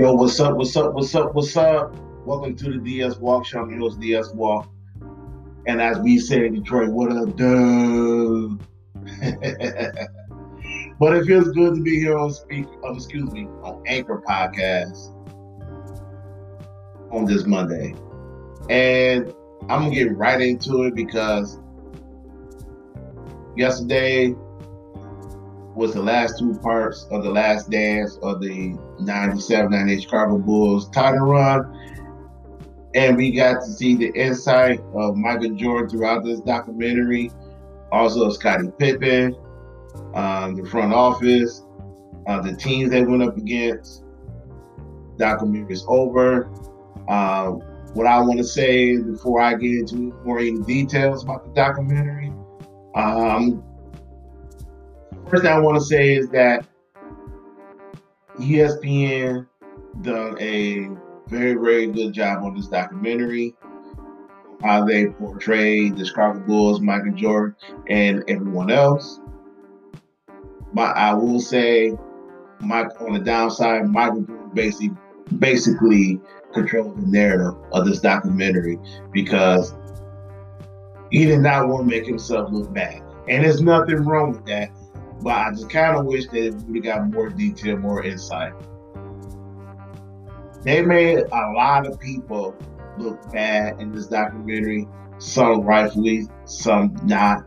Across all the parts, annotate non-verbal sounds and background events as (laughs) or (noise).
Yo, what's up? What's up? What's up? What's up? Welcome to the DS Walk Show. I'm your host, DS Walk. And as we say in Detroit, what up, dude? (laughs) but it feels good to be here on Speak, um, excuse me, on Anchor Podcast on this Monday. And I'm gonna get right into it because yesterday was the last two parts of the last dance of the 97 98 Chicago Bulls title run. And we got to see the insight of Michael Jordan throughout this documentary. Also, Scottie Pippen, um, the front office, uh, the teams they went up against. Documentary is over. Uh, what I want to say before I get into more in details about the documentary, um, first thing I want to say is that ESPN done a very, very good job on this documentary. How they portray the Chicago Bulls, Michael Jordan, and everyone else. But I will say, Mike on the downside, Michael basically basically controlled the narrative of this documentary because he did not want to make himself look bad. And there's nothing wrong with that. But I just kind of wish that we would have got more detail, more insight. They made a lot of people look bad in this documentary, some rightfully, some not.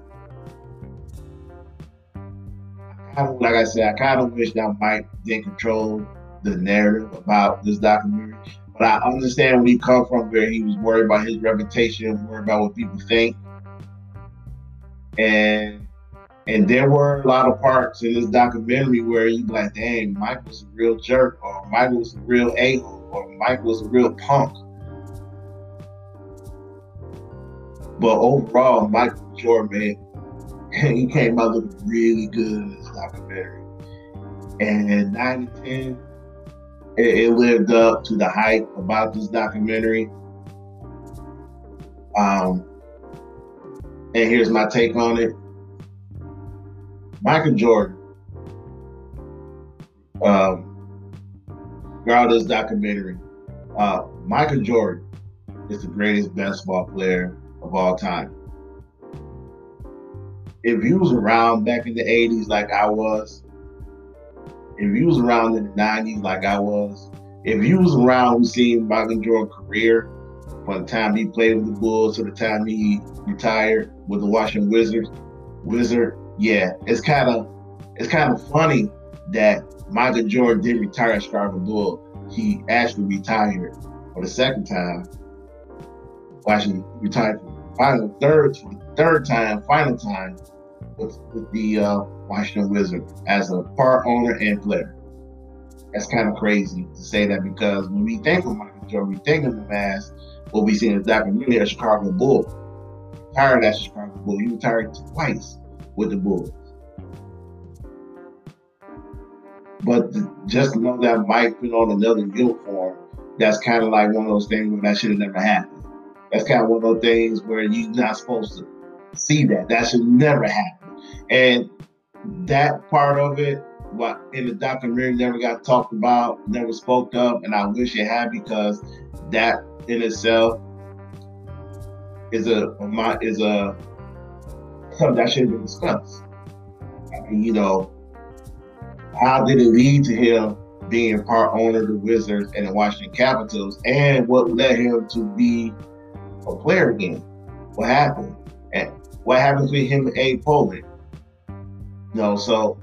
Kind of, like I said, I kind of wish that Mike didn't control the narrative about this documentary. But I understand where he come from, where he was worried about his reputation, worried about what people think. And and there were a lot of parts in this documentary where you like, dang, Mike was a real jerk, or Mike was a real a-hole, or Mike was a real punk. But overall, Mike Jordan, man, (laughs) he came out looking really good in this documentary. And 90 it, it lived up to the hype about this documentary. Um, and here's my take on it. Michael Jordan, um, throughout this documentary, uh, Michael Jordan is the greatest basketball player of all time. If he was around back in the 80s like I was, if you was around in the 90s like I was, if you was around who seen Michael Jordan's career from the time he played with the Bulls to the time he retired with the Washington Wizards, Wizard, yeah, it's kind of it's kind of funny that Michael Jordan didn't retire as Chicago Bull. He actually retired for the second time. Well, actually retired for the final third third time, final time with, with the uh, Washington Wizards as a part owner and player. That's kind of crazy to say that because when we think of Michael Jordan, we think of him as what we see in the documentary, a Chicago Bull. Retired as Chicago Bull. He retired twice with the Bulls. But just know that Mike put on another uniform, that's kind of like one of those things where that should have never happened. That's kind of one of those things where you're not supposed to see that. That should never happen. And that part of it, what in the documentary never got talked about, never spoke up, and I wish it had because that in itself is a is a something that should have been discussed. I mean, you know, how did it lead to him being part owner of the Wizards and the Washington Capitals, and what led him to be a player again? What happened? And what happened with him and Abe Pollin? You know, so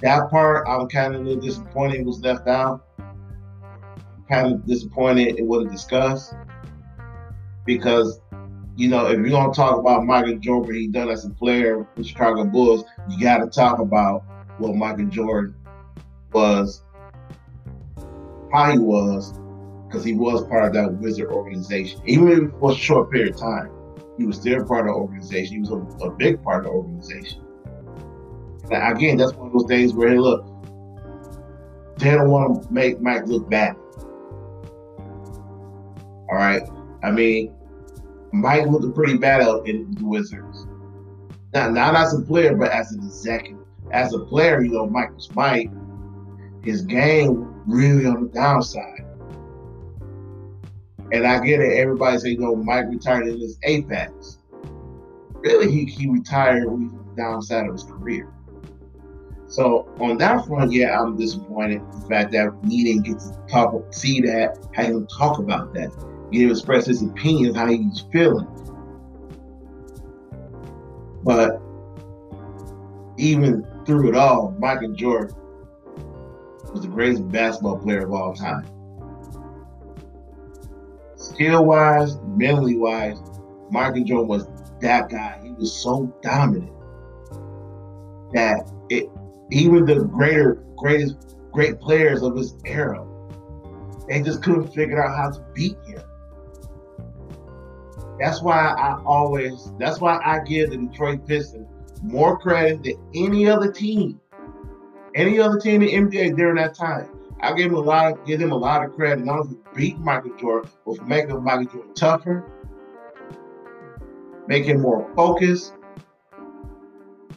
that part I'm kind of a little disappointed was left out. Kind of disappointed it wasn't discussed because you know, if you're gonna talk about Michael Jordan, he done as a player with Chicago Bulls, you got to talk about what Michael Jordan was, how he was, because he was part of that Wizard organization. Even for a short period of time, he was still part of the organization. He was a, a big part of the organization. Now, again, that's one of those things where, hey, look, they don't want to make Mike look bad. All right. I mean, Mike looked pretty bad out in the Wizards. Not not as a player, but as an executive. As a player, you know, Mike was Mike. His game really on the downside. And I get it. Everybody say, you know, Mike retired in his apex. Really, he, he retired on the downside of his career. So on that front, yeah, I'm disappointed. The fact that we didn't get to talk, see that, have him talk about that, get to express his opinions how he's feeling. But even through it all, Michael Jordan was the greatest basketball player of all time. Skill wise, mentally wise, Michael Jordan was that guy. He was so dominant that it even the greater, greatest, great players of his era, they just couldn't figure out how to beat him. That's why I always, that's why I give the Detroit Pistons more credit than any other team. Any other team in the NBA during that time. I give them a lot of give them a lot of credit, not only for beating Michael Jordan, but for making Michael Jordan tougher, making him more focused.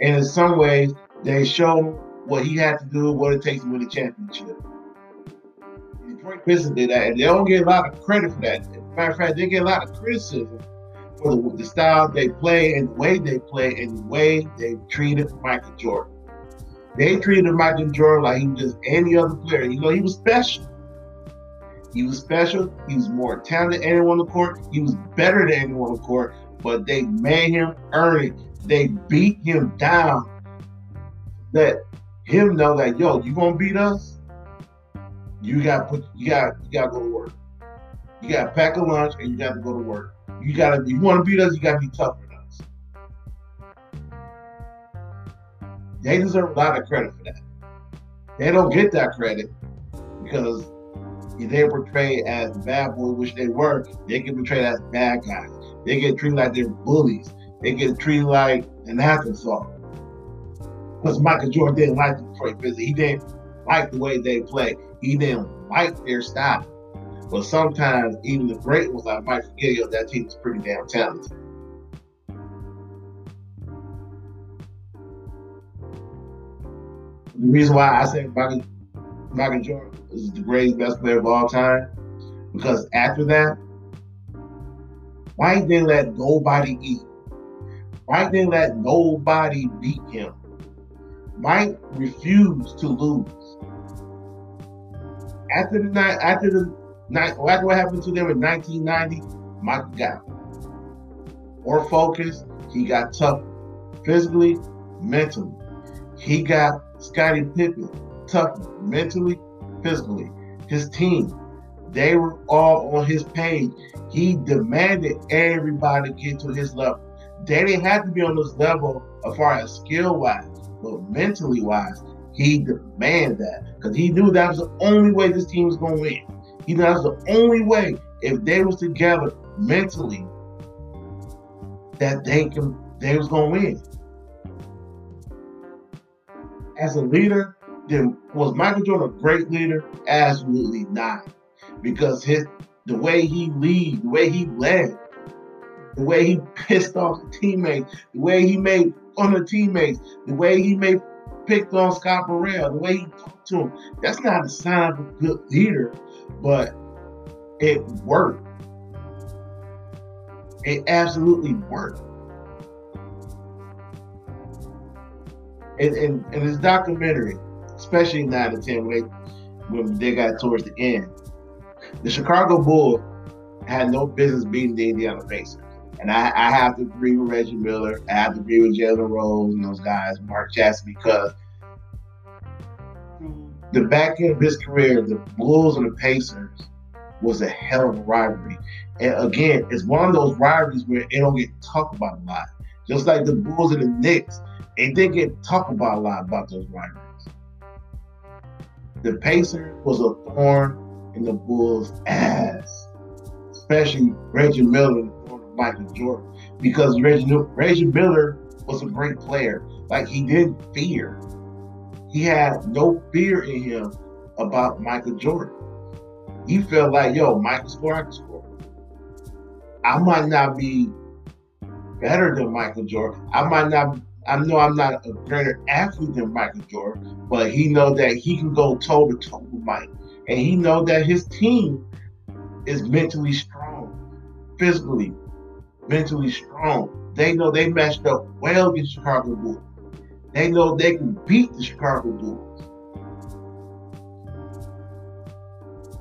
And in some ways, they show what he had to do, what it takes to win a championship. Detroit Pistons did that, and they don't get a lot of credit for that. matter of fact, they get a lot of criticism for the, the style they play and the way they play and the way they treated Michael Jordan. They treated Michael Jordan like he was just any other player. You know, he was special. He was special. He was more talented than anyone on the court. He was better than anyone on the court, but they made him earn it. They beat him down. Let him know that yo, you gonna beat us? You gotta put you got you gotta go to work. You gotta pack a lunch and you gotta go to work. You gotta you wanna beat us, you gotta be tougher than us. They deserve a lot of credit for that. They don't get that credit because if they portrayed as bad boys, which they were. They get portrayed as bad guys. They get treated like they're bullies. They get treated like an afterthought because Michael Jordan didn't like the Detroit Pistons. He didn't like the way they play. He didn't like their style. But sometimes even the great ones like Mike forget that team is pretty damn talented. The reason why I say Michael, Michael Jordan is the greatest best player of all time, because after that, Mike didn't let nobody eat. Mike didn't let nobody beat him. Mike refused to lose. After the night, after the after what happened to them in 1990, Mike got more focused. He got tough physically, mentally. He got Scottie Pippen tough mentally, physically. His team, they were all on his page. He demanded everybody get to his level. They didn't have to be on this level as far as skill wise but mentally wise, he demanded that because he knew that was the only way this team was going to win. He knew that was the only way if they was together mentally that they can they was to win. As a leader, then was Michael Jordan a great leader? Absolutely not, because his the way he lead, the way he led, the way he pissed off the teammates, the way he made on the teammates, the way he made picked on Scott Burrell, the way he to him. That's not a sign of a good leader, but it worked. It absolutely worked. And in, in his documentary, especially 9 to 10, when they, when they got towards the end, the Chicago Bulls had no business beating the Indiana Pacers. And I, I have to agree with Reggie Miller. I have to agree with Jalen Rose and those guys, Mark Jackson, because the back end of his career, the Bulls and the Pacers was a hell of a rivalry. And again, it's one of those rivalries where it don't get talked about a lot. Just like the Bulls and the Knicks, it didn't get talked about a lot about those rivalries. The Pacers was a thorn in the Bulls' ass, especially Reggie Miller and Michael Jordan because Reggie, Reggie Miller was a great player. Like he didn't fear. He had no fear in him about Michael Jordan. He felt like, yo, Michael score, I can score. I might not be better than Michael Jordan. I might not. I know I'm not a greater athlete than Michael Jordan, but he know that he can go toe to toe with Mike. and he know that his team is mentally strong, physically, mentally strong. They know they matched up well with Chicago Bulls. They know they can beat the Chicago Bulls.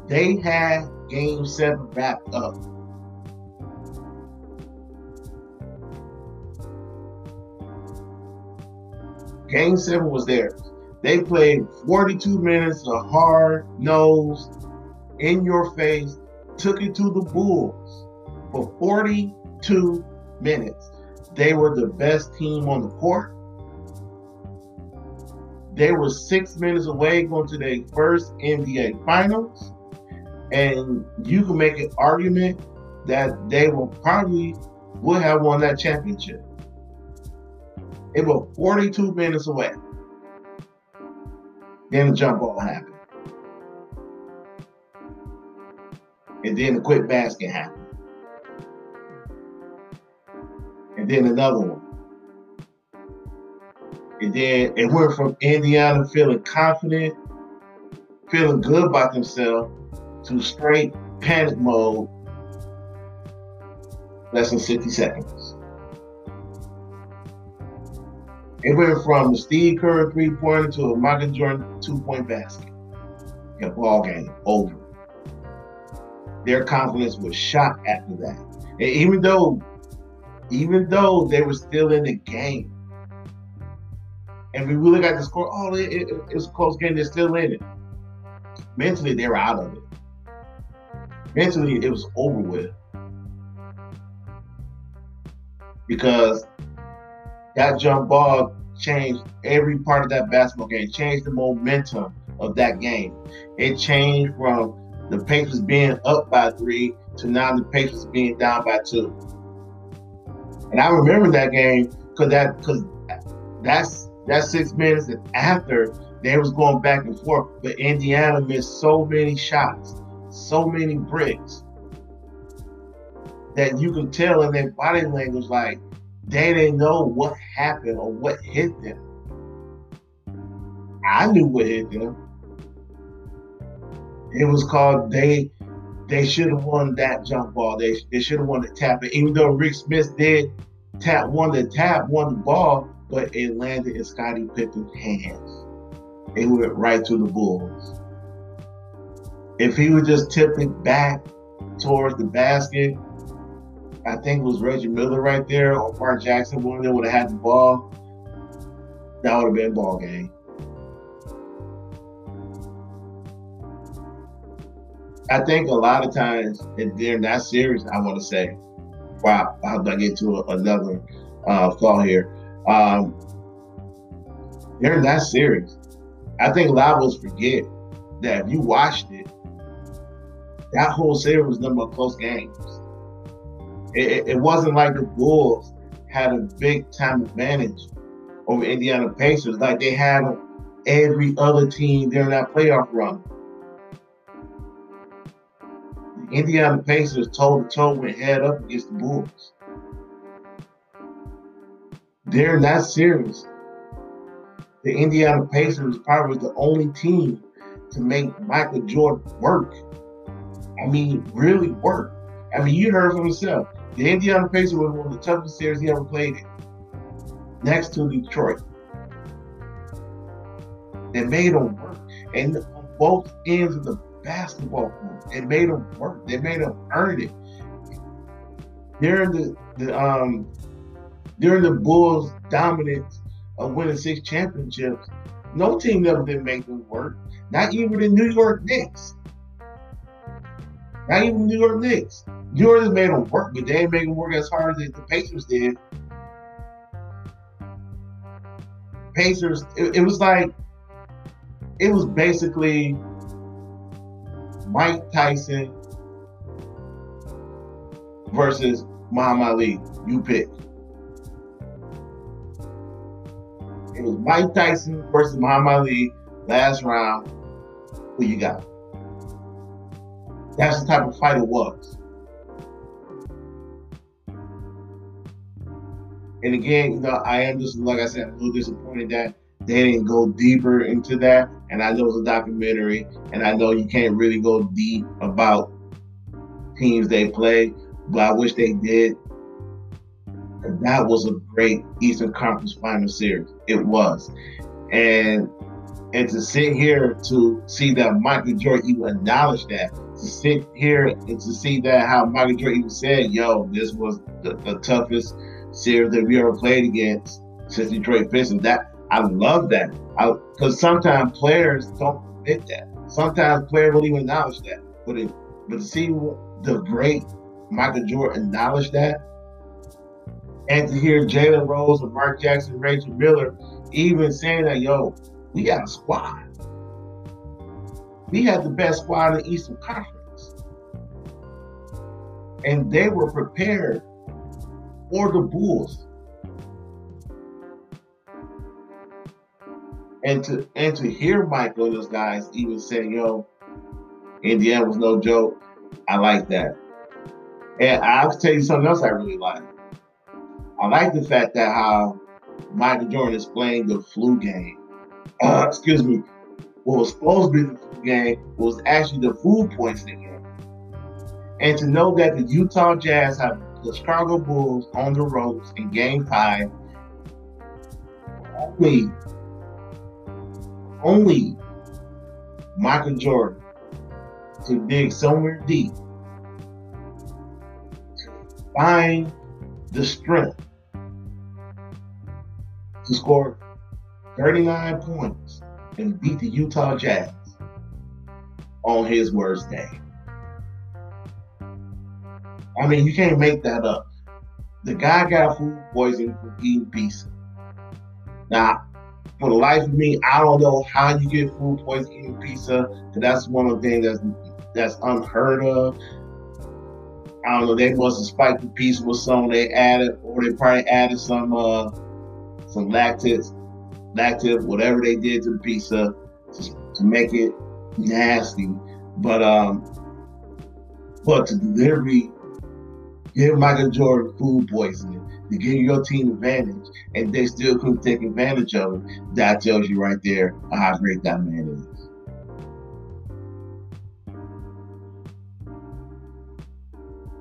They had game seven wrapped up. Game seven was theirs. They played 42 minutes of hard nose in your face, took it to the Bulls for 42 minutes. They were the best team on the court. They were six minutes away going to their first NBA Finals. And you can make an argument that they will probably would have won that championship. It was 42 minutes away. Then the jump ball happened. And then the quick basket happened. And then another one. And then it went from Indiana feeling confident, feeling good about themselves, to straight panic mode less than 60 seconds. It went from Steve Kerr three pointer to a Michael Jordan two point basket. A ball game over. Their confidence was shot after that. And even though, even though they were still in the game, and we really got the score, oh, it, it, was a close game, they're still in it. Mentally, they were out of it. Mentally, it was over with. Because that jump ball changed every part of that basketball game, changed the momentum of that game. It changed from the Pacers being up by three to now the Pacers being down by two. And I remember that game because that because that's that six minutes after they was going back and forth, but Indiana missed so many shots, so many bricks that you can tell in their body language like they didn't know what happened or what hit them. I knew what hit them. It was called they they should have won that jump ball. They they should have won the tap. And even though Rik Smits did tap won the tap, won the ball, but it landed in Scottie Pippen's hands. It went right to the Bulls. If he would just tip it back towards the basket, I think it was Reggie Miller right there or Mark Jackson, one of them would have had the ball. That would have been ball game. I think a lot of times and during that series, I want to say, wow, how do I get to another uh, thought here? Um, during that series, I think a lot of us forget that if you watched it, that whole series was number of close games. It, it, wasn't like the Bulls had a big time advantage over Indiana Pacers like they had every other team during that playoff run. Indiana Pacers toe to toe went head up against the Bulls. During that series, the Indiana Pacers probably was the only team to make Michael Jordan work. I mean, really work. I mean, you heard from yourself. The Indiana Pacers was one of the toughest series he ever played in, next to Detroit. They made him work. And on both ends of the basketball court, they made him work. They made him earn it. During the, the um during the Bulls' dominance of uh, winning six championships, no team ever did make them work. Not even the New York Knicks. Not even the New York Knicks. New Orleans made them work, but they ain't make them work as hard as the Pacers did. Pacers, it, it was like, it was basically Mike Tyson versus Muhammad Ali. You pick. It was Mike Tyson versus Muhammad Ali last round. Who you got? That's the type of fight it was. And again, you know, I am just like I said, a little disappointed that they didn't go deeper into that. And I know it's a documentary, and I know you can't really go deep about teams they play, but I wish they did. And that was a great Eastern Conference Final Series. It was, and and to sit here to see that Michael Jordan even acknowledged that, to sit here and to see that how Michael Jordan even said, "Yo, this was the, the toughest series that we ever played against since Detroit Pistons." That I love that, I because sometimes players don't admit that. Sometimes players don't even acknowledge that. But it, but to see the great Michael Jordan acknowledge that, and to hear Jalen Rose and Mark Jackson, Reggie Miller even saying that, yo, we got a squad. We had the best squad in the Eastern Conference. And they were prepared for the Bulls. And to and to hear Michael and those guys even say, yo, Indiana was no joke, I like that. And I'll tell you something else I really like. I like the fact that how Michael Jordan is playing the flu game. Uh, excuse me. What was supposed to be the flu game was actually the food poisoning game. And to know that the Utah Jazz have the Chicago Bulls on the ropes in game five, only, only Michael Jordan to dig somewhere deep to find the strength to score 39 points and beat the Utah Jazz on his worst day. I mean, you can't make that up. The guy got food poisoning from eating pizza. Now, for the life of me, I don't know how you get food poisoning eating pizza. Cause that's one of the things that's that's unheard of. I don't know. They must have spiked the pizza with something they added, or they probably added some uh some lactose, lactive, whatever they did to the pizza to, to make it nasty. But um, but to delivery, give Michael Jordan food poisoning to give your team advantage, and they still couldn't take advantage of it. That tells you right there how great that man is.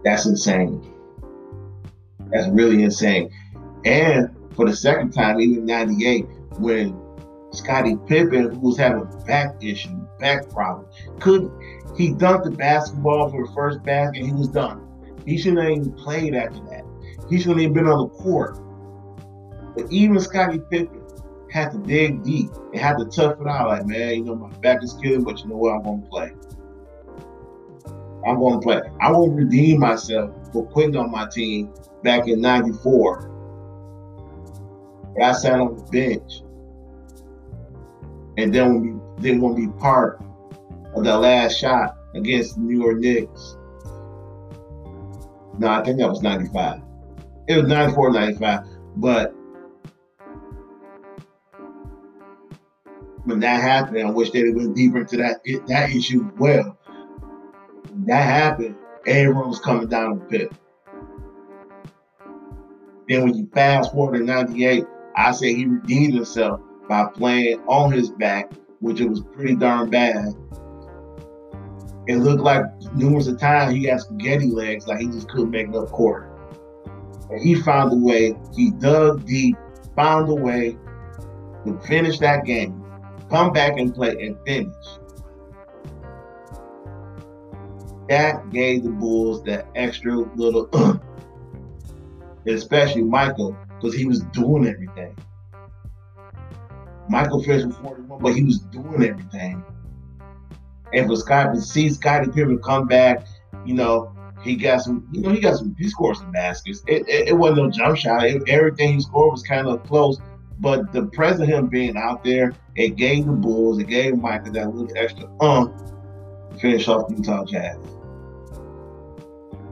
That's insane. That's really insane. And for the second time, even 98, when Scottie Pippen, who was having back issue, back problem, couldn't. He dunked the basketball for the first basket and he was done. He shouldn't have even played after that. He shouldn't have been on the court. But even Scottie Pippen had to dig deep and had to tough it out. Like, man, you know, my back is killing, but you know what? I'm going to play. I'm going to play. I won't redeem myself for quitting on my team back in 94 I sat on the bench and then we want to be part of that last shot against the New York Knicks. No, I think that was 95. It was 94, 95. But when that happened, I wish they went deeper into that that issue as well. When that happened, everyone was coming down the pit. Then when you fast forward to 98, I say he redeemed himself by playing on his back, which it was pretty darn bad. It looked like numerous of times he had spaghetti legs, like he just couldn't make enough court. And he found a way, he dug deep, found a way to finish that game, come back and play and finish. That gave the Bulls that extra little, (clears throat) especially Michael, because he was doing everything. Michael Fish was 41, but he was doing everything. And for Scott to see Scottie Pippen come back, you know, he got some, you know, he got some, he scored some baskets. It, it, it wasn't no jump shot. It, everything he scored was kind of close. But the presence of him being out there, it gave the Bulls, it gave Michael that little extra um to finish off the Utah Jazz.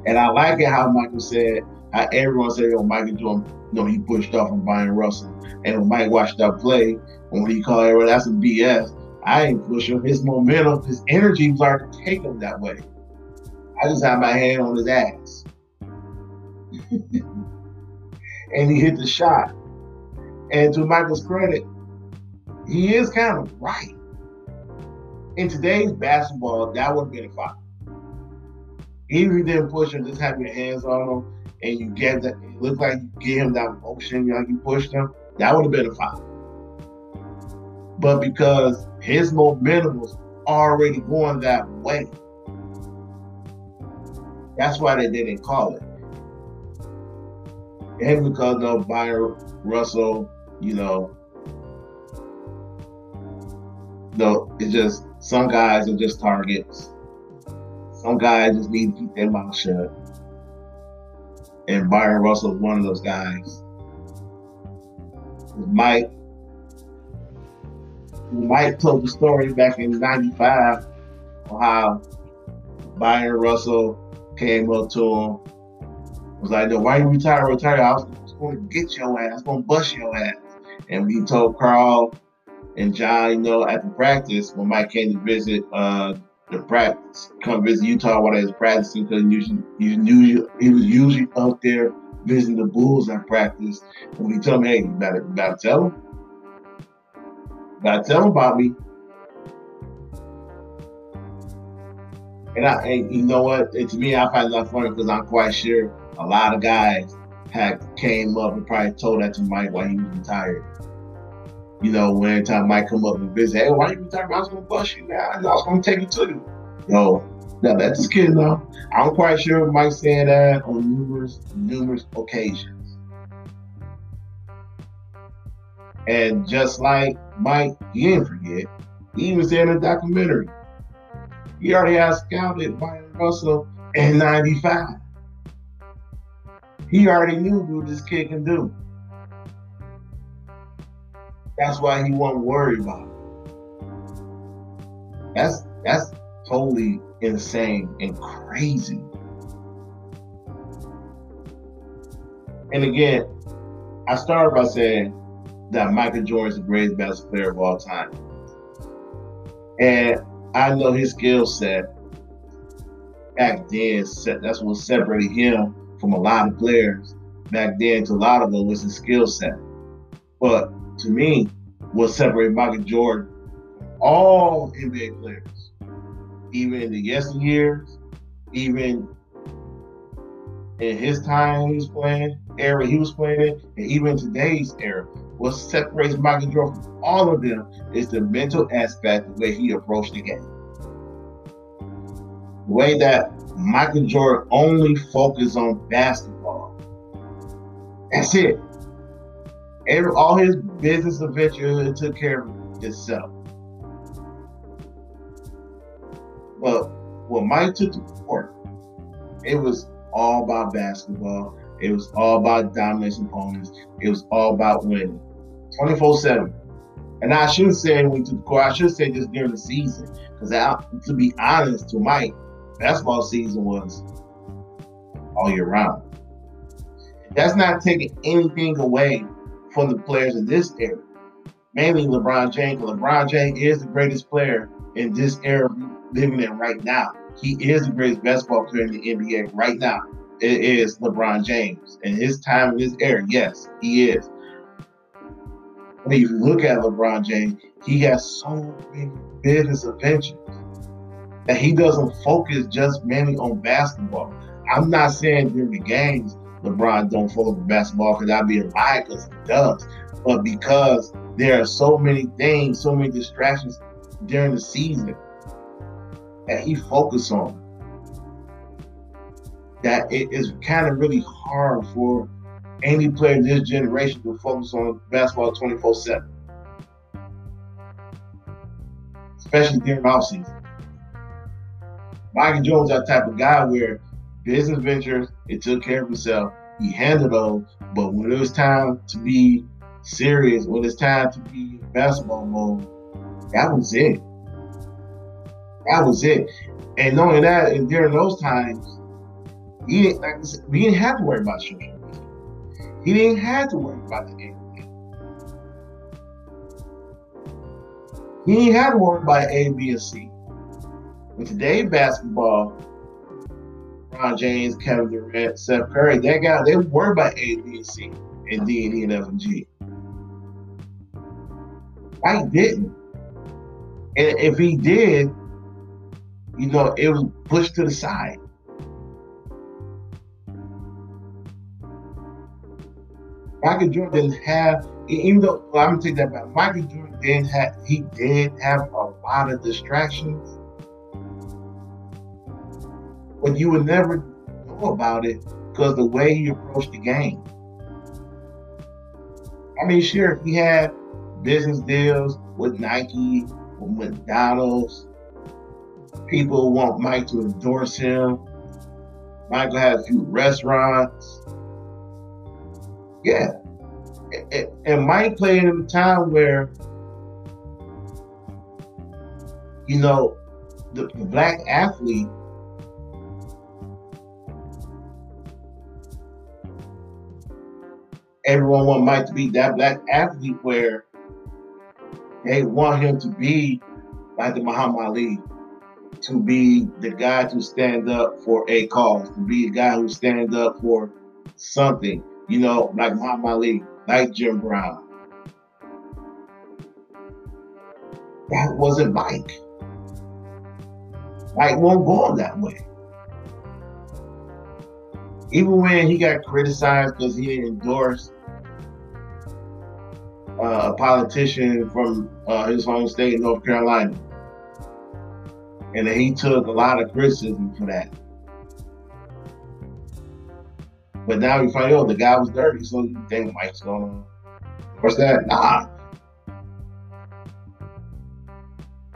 And I like it how Michael said, how everyone said, "Oh, Michael Jordan, you know, he pushed off on Bryon Russell." And when Mike watched that play, and when he called everyone, that's a BS. I ain't push him. His momentum, his energy was already take him that way. I just had my hand on his ass. (laughs) and he hit the shot. And to Michael's credit, he is kind of right. In today's basketball, that would have been a foul. Even if you didn't push him, just have your hands on him and you get that, it looked like you give him that motion, like you pushed him, that would have been a foul. But because his momentum was already going that way, that's why they didn't call it. And because of Bryon Russell, you know, no, it's just some guys are just targets. Some guys just need to keep their mouth shut. And Bryon Russell is one of those guys. Mike Mike told the story back in '95 on how Bryon Russell came up to him, was like, "No, why you retire? Retire? I was, going to get your ass. I was going to bust your ass." And he told Karl and John, you know, at the practice when Mike came to visit uh, the practice, come visit Utah while he was practicing because he knew he was usually out there visiting the Bulls at practice. When he told me, "Hey, you better, you better tell him, you better tell him me." And I, and you know what? And to me, I find that funny because I'm quite sure a lot of guys had came up and probably told that to Mike while he was retired you know, when anytime Mike come up and visit, hey, why you talking about I was gonna bust you now. I was gonna take you to you. Yo, now that's just kidding though. I'm quite sure Mike said that on numerous, numerous occasions. And just like Mike, he didn't forget, he was in a documentary. He already had scouted Bryon Russell in 95. He already knew what this kid can do. That's why he won't worry about it. That's that's totally insane and crazy. And again, I started by saying that Michael Jordan is the greatest basketball player of all time. And I know his skill set back then, that's what separated him from a lot of players back then to a lot of them was his skill set. But to me, what separated Michael Jordan all NBA players, even in the yesteryears, even in his time he was playing, era he was playing in, and even today's era. What separates Michael Jordan from all of them is the mental aspect, the way he approached the game. The way that Michael Jordan only focused on basketball. That's it. Every, all his business adventures took care of itself. But when Mike took the court, it was all about basketball. It was all about dominance opponents. It was all about winning. 24 7. And I shouldn't say when we took the court, I should say just during the season. Because to be honest, to Mike, basketball season was all year round. That's not taking anything away for the players in this era, mainly LeBron James. LeBron James is the greatest player in this era living in right now. He is the greatest basketball player in the NBA right now. It is LeBron James. And his time in this era, yes, he is. When you look at LeBron James, he has so many business adventures that he doesn't focus just mainly on basketball. I'm not saying during the games LeBron don't follow the basketball because I'd be a lie because he does. But because there are so many things, so many distractions during the season that he focuses on, that it is kind of really hard for any player in this generation to focus on basketball 24 7. Especially during off season. Michael Jones that type of guy where business ventures, it took care of himself. He handled those. But when it was time to be serious, when it's time to be basketball mode, that was it. That was it. And knowing that, and during those times, he didn't, like said, we didn't have to worry about social media. He didn't have to worry about the internet. He didn't have to worry about A, B, and C. With today's basketball, LeBron James, Kevin Durant, Steph Curry, that guy, they were by A, B, and C, and D, and E, and F, and G. Mike didn't. And if he did, you know, it was pushed to the side. Michael Jordan didn't have, even though well, I'm gonna take that back. Michael Jordan didn't have, he did have a lot of distractions, but you would never know about it because the way he approached the game. I mean, sure, he had business deals with Nike, with McDonald's. People want Mike to endorse him. Michael had a few restaurants. Yeah. And Mike played in a time where, you know, the black athlete everyone want Mike to be that black athlete where they want him to be like the Muhammad Ali, to be the guy to stand up for a cause, to be a guy who stands up for something, you know, like Muhammad Ali, like Jim Brown. That wasn't Mike. Mike won't go on that way. Even when he got criticized because he didn't endorse uh, a politician from uh, his home state, North Carolina. And he took a lot of criticism for that. But now you find out the guy was dirty, so you think Mike's gonna what's that? Nah.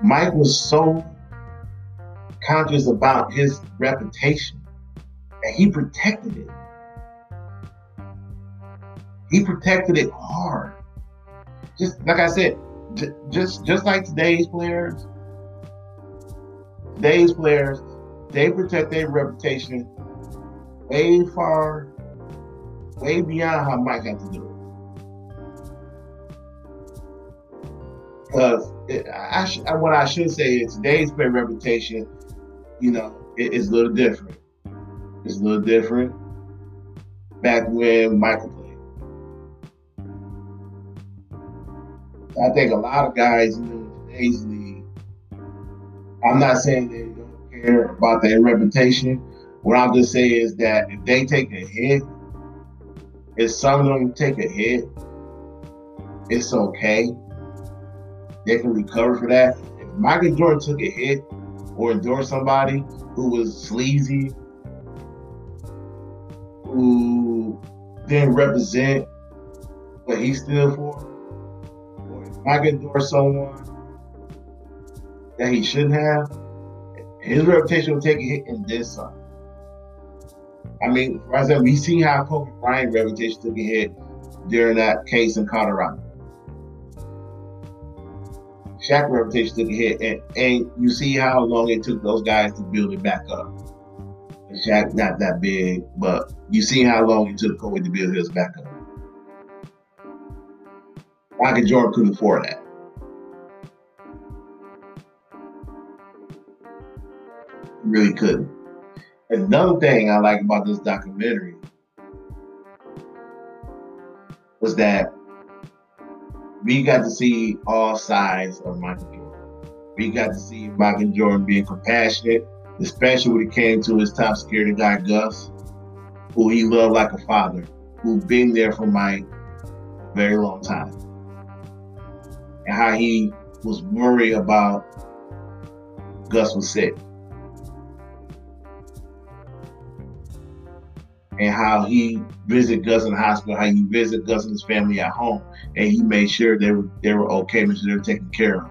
Mike was so conscious about his reputation and he protected it. He protected it hard just like I said, just just like today's players, today's players, they protect their reputation way far, way beyond how Mike had to do it. Because sh- what I should say is today's player reputation, you know, it, it's a little different. It's a little different. Back when Michael I think a lot of guys in today's league, I'm not saying they don't care about their reputation. What I'm just saying is that if they take a hit, if some of them take a hit, it's okay. They can recover for that. If Michael Jordan took a hit or endorsed somebody who was sleazy, who didn't represent what he stood for, I endorse someone that he shouldn't have, his reputation will take a hit then some. I mean, for example, we see how Kobe Bryant's reputation took a hit during that case in Colorado. Shaq's reputation took a hit, and, and you see how long it took those guys to build it back up. Shaq not that big, but you see how long it took Kobe to build his back up. Michael Jordan couldn't afford that. Really couldn't. Another thing I like about this documentary was that we got to see all sides of Michael Jordan. We got to see Michael Jordan being compassionate, especially when it came to his top security guy, Gus, who he loved like a father, who been there for Mike a very long time and how he was worried about Gus was sick. And how he visited Gus in the hospital, how he visited Gus and his family at home, and he made sure they were they were okay, made sure they were taken care of.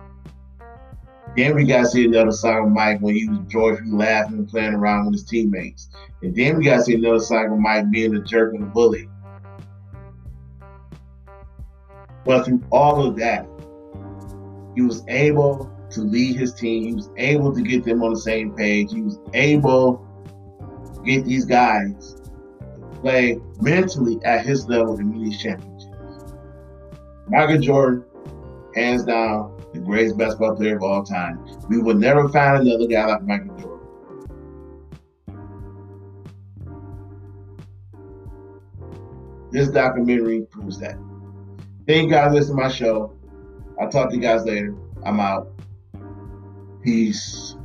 Then we got to see another side of Mike when he was joyfully laughing and playing around with his teammates. And then we got to see another side of Mike being a jerk and a bully. But through all of that, he was able to lead his team. He was able to get them on the same page. He was able to get these guys to play mentally at his level in these championships. Michael Jordan, hands down, the greatest basketball player of all time. We will never find another guy like Michael Jordan. This documentary proves that. Thank you guys listen to my show. I'll talk to you guys later. I'm out. Peace.